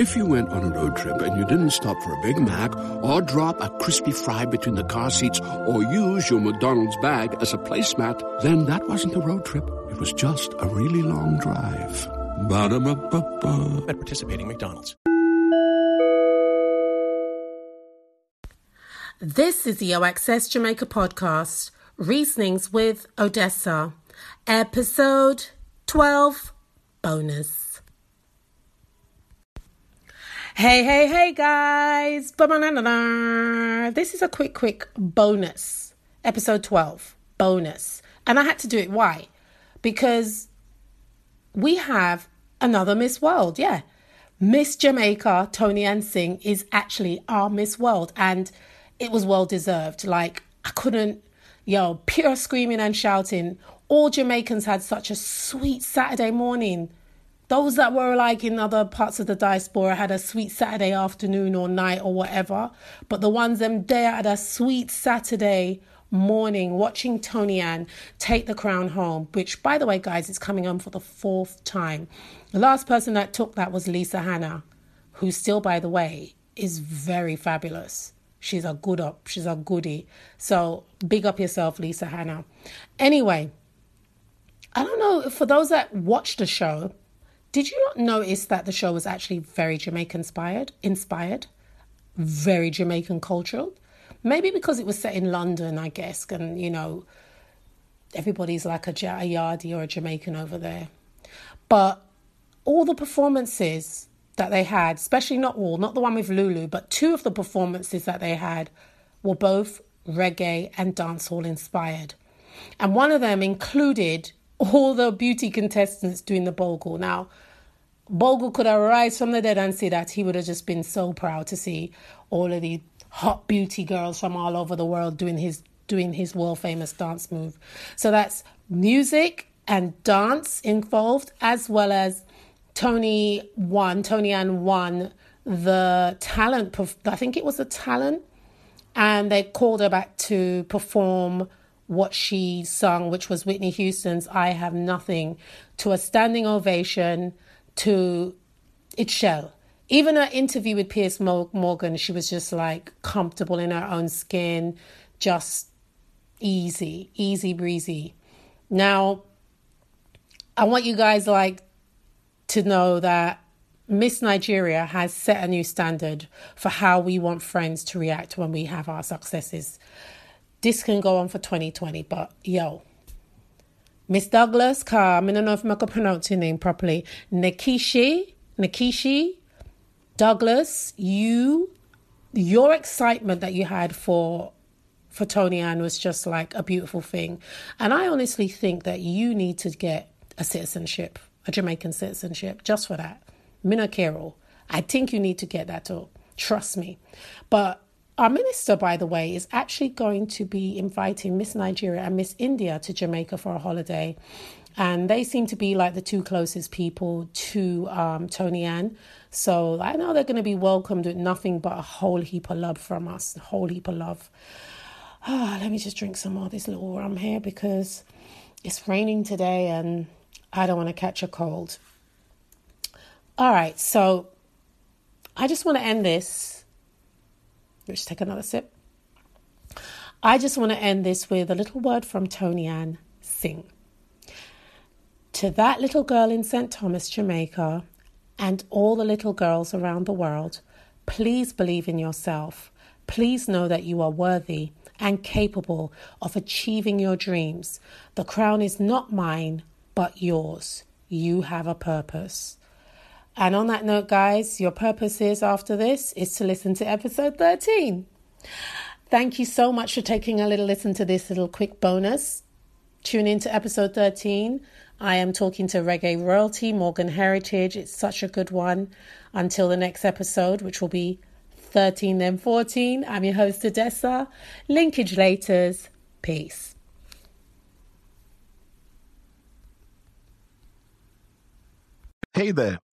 If you went on a road trip and you didn't stop for a Big Mac or drop a crispy fry between the car seats or use your McDonald's bag as a placemat, then that wasn't a road trip. It was just a really long drive. Ba-da-ba-ba-ba. At participating McDonald's. This is the OXS Jamaica podcast, Reasonings with Odessa, episode 12, bonus. Hey, hey, hey, guys. This is a quick, quick bonus. Episode 12, bonus. And I had to do it. Why? Because we have another Miss World. Yeah. Miss Jamaica, Toni-Ann Singh, is actually our Miss World. And it was well deserved. Like, I couldn't, yo, pure screaming and shouting. All Jamaicans had such a sweet Saturday morning those that were like in other parts of the diaspora had a sweet Saturday afternoon or night or whatever. But the ones them there had a sweet Saturday morning watching Toni-Ann take the crown home, which by the way, guys, it's coming home for the fourth time. The last person that took that was Lisa Hanna, who still, by the way, is very fabulous. She's a good up, she's a goodie. So big up yourself, Lisa Hanna. Anyway, I don't know, for those that watch the show, did you not notice that the show was actually very Jamaican inspired? Inspired, very Jamaican cultural. Maybe because it was set in London, I guess, and you know, everybody's like a, a Yardie or a Jamaican over there. But all the performances that they had, especially not all, not the one with Lulu, but two of the performances that they had were both reggae and dancehall inspired. And one of them included all the beauty contestants doing the Bogle. Now, Bogle could have arise from the dead and see that he would have just been so proud to see all of the hot beauty girls from all over the world doing his doing his world famous dance move. So that's music and dance involved, as well as Toni won, Toni-Ann won the talent. I think it was the talent, and they called her back to perform what she sung, which was Whitney Houston's I Have Nothing, to a standing ovation to It Shell. Even her interview with Piers Morgan, she was just like comfortable in her own skin, just easy, easy breezy. Now, I want you guys like to know that Miss Nigeria has set a new standard for how we want friends to react when we have our successes. This can go on for 2020, but yo. Miss Douglas Car, I don't know if I can pronounce your name properly. Nyekachi, Nyekachi, Douglas, you, your excitement that you had for for Toni-Ann was just like a beautiful thing. And I honestly think that you need to get a citizenship, a Jamaican citizenship, just for that. Mina Carol. I think you need to get that too. Trust me. But our minister, by the way, is actually going to be inviting Miss Nigeria and Miss India to Jamaica for a holiday. And they seem to be like the two closest people to um, Toni-Ann. So I know they're going to be welcomed with nothing but a whole heap of love from us, a whole heap of love. Oh, let me just drink some more of this little rum here because it's raining today and I don't want to catch a cold. All right, so I just want to end this Let's take another sip. I just want to end this with a little word from Toni-Ann Singh. To that little girl in St. Thomas, Jamaica, and all the little girls around the world, please believe in yourself. Please know that you are worthy and capable of achieving your dreams. The crown is not mine, but yours. You have a purpose. And on that note, guys, your purpose is after this is to listen to episode 13. Thank you so much for taking a little listen to this little quick bonus. Tune in to episode 13. I am talking to reggae royalty, Morgan Heritage. It's such a good one. Until the next episode, which will be 13 then 14, I'm your host, Odessa. Linkage laters. Peace. Hey there.